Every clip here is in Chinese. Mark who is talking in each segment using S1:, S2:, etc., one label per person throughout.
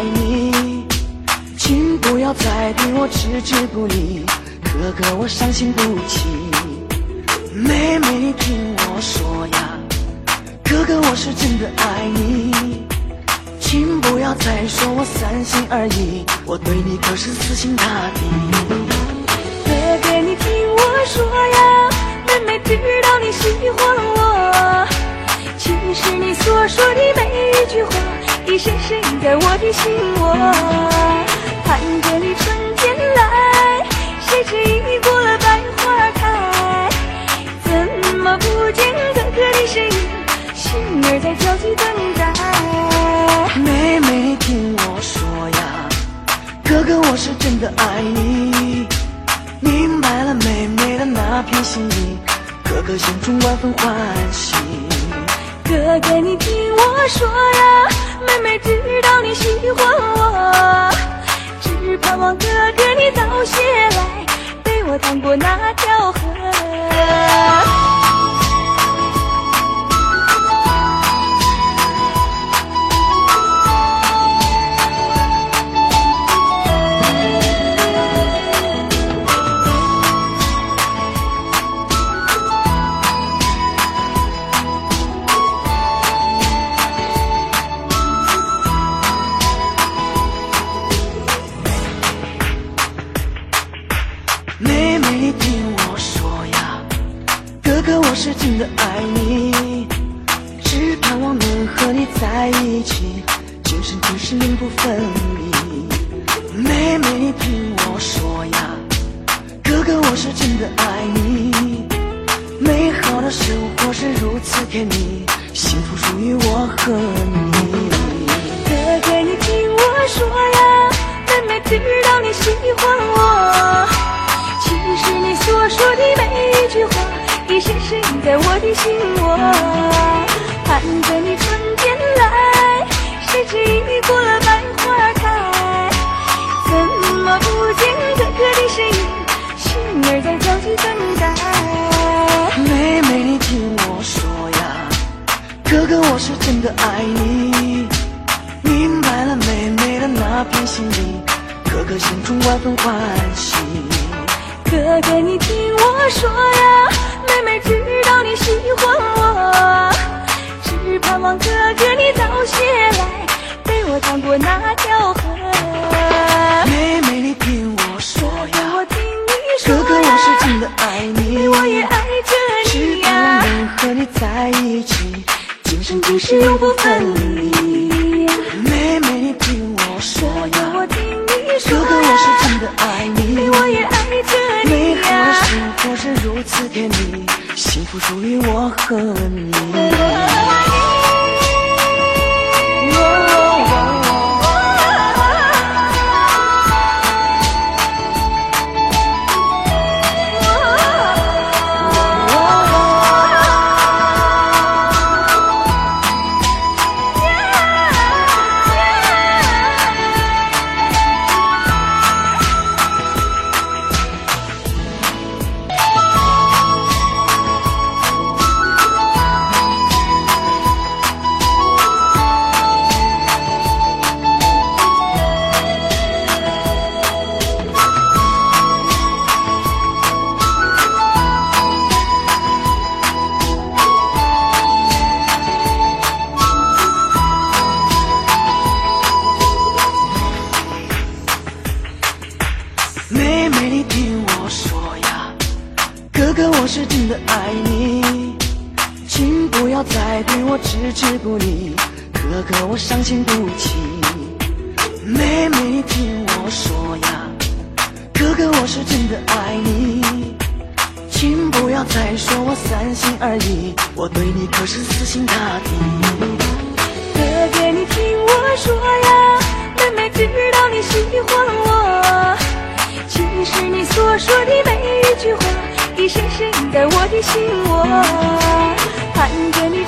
S1: 爱你，请不要再对我置之不理。哥哥，我伤心不起。妹妹，你听我说呀，哥哥，我是真的爱你，请不要再说我三心二意，我对你可是死心塌地。
S2: 哥哥，你听我说呀，妹妹知道你喜欢我，其实你所说的每一句话，已深深在我的心窝。盼着你春天来，谁知已过了百花开，怎么不见哥哥的身影？心儿在焦急等待。
S1: 妹妹，你听我说呀，哥哥，我是真的爱你，明白了妹妹的那片心意，哥哥心中万分欢喜。
S2: 哥哥，你听我说呀，妹妹知道你喜欢我，只盼望哥哥你早些来，陪我趟过那条河。
S1: 妹妹，你听我说呀，哥哥，我是真的爱你，只盼望能和你在一起，今生今世永不分离。妹妹，你听我说呀，哥哥，我是真的爱你，美好的生活是如此甜蜜，幸福属于我和你。
S2: 哥哥，你听我说呀，妹妹知道你喜欢我，其实你所说的每一句话，已深深印在我的心窝。盼着你春天来，谁知已过了百花开，怎么不见哥哥的身影？心儿在焦急等待。
S1: 妹妹，你听我说呀，哥哥，我是真的爱你，明白了妹妹的那片心意，哥哥心中万分欢喜。
S2: 哥哥，你听我说呀，妹妹知道你喜欢我，只盼望哥哥你早些来，陪我趟过那条河。
S1: 妹妹，你听我说呀，
S2: 我听你说
S1: 哥哥，我，是真的爱你，
S2: 我也爱着你
S1: 盼望，能和你在一起，今生今世
S2: 永不
S1: 分离。妹妹，你听我说
S2: 我
S1: 呀，
S2: 听你说
S1: 哥哥，我是真的爱你，
S2: 我也爱
S1: 我的。生活是如此甜蜜，幸福属于我和你。不理。哥哥，我伤心不起。妹妹，你听我说呀，哥哥，我是真的爱你，请不要再说我三心二意，我对你可是死心塌地。
S2: 哥哥，你听我说呀，妹妹知道你喜欢我，其实你所说的每一句话，已深深在我的心窝。盼着你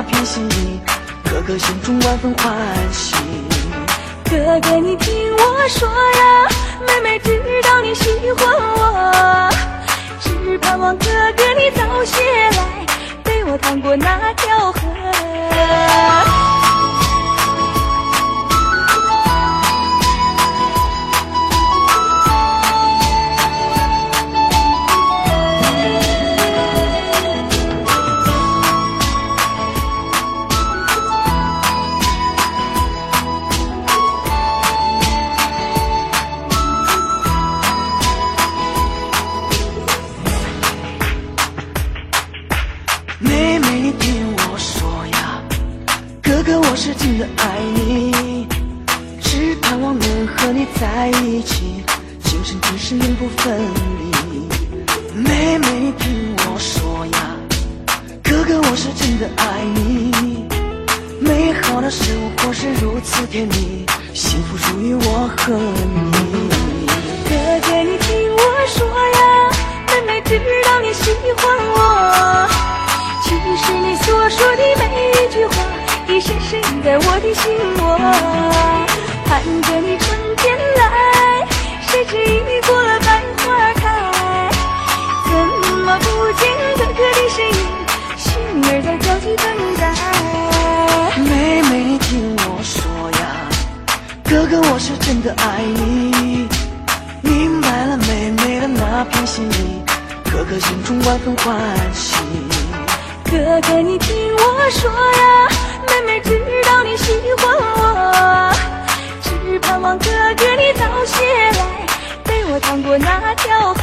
S1: 那片心意，哥哥心中万分欢喜。
S2: 哥哥，你听我说呀，妹妹知道你喜欢我，只盼望哥哥你早些来，陪我趟过那条河。
S1: 爱你，只盼望能和你在一起，今生今世永不分离。妹妹，你听我说呀，哥哥我是真的爱你，美好的生活是如此甜蜜，幸福属于我和你。
S2: 哥哥，你听我说呀，妹妹知道你喜欢我。其实你所说的每，已深深在我的心窝。盼着你春天来，谁知已过了百花开。怎么不见哥哥的身影？心儿在焦急等待。
S1: 妹妹，你听我说呀，哥哥我是真的爱你，明白了妹妹的那片心意，哥哥心中万分欢喜。
S2: 哥哥，你听我说呀，妹妹知道你喜欢我，只盼望哥哥你早些来，陪我趟过那条河。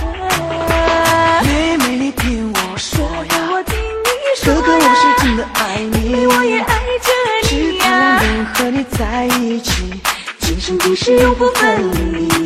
S1: 妹妹，你听我说呀，
S2: 我听你说
S1: 哥哥我是真的爱你，
S2: 我也爱着
S1: 只
S2: 你
S1: 盼望，能和你在一起，今生今世永不分。离。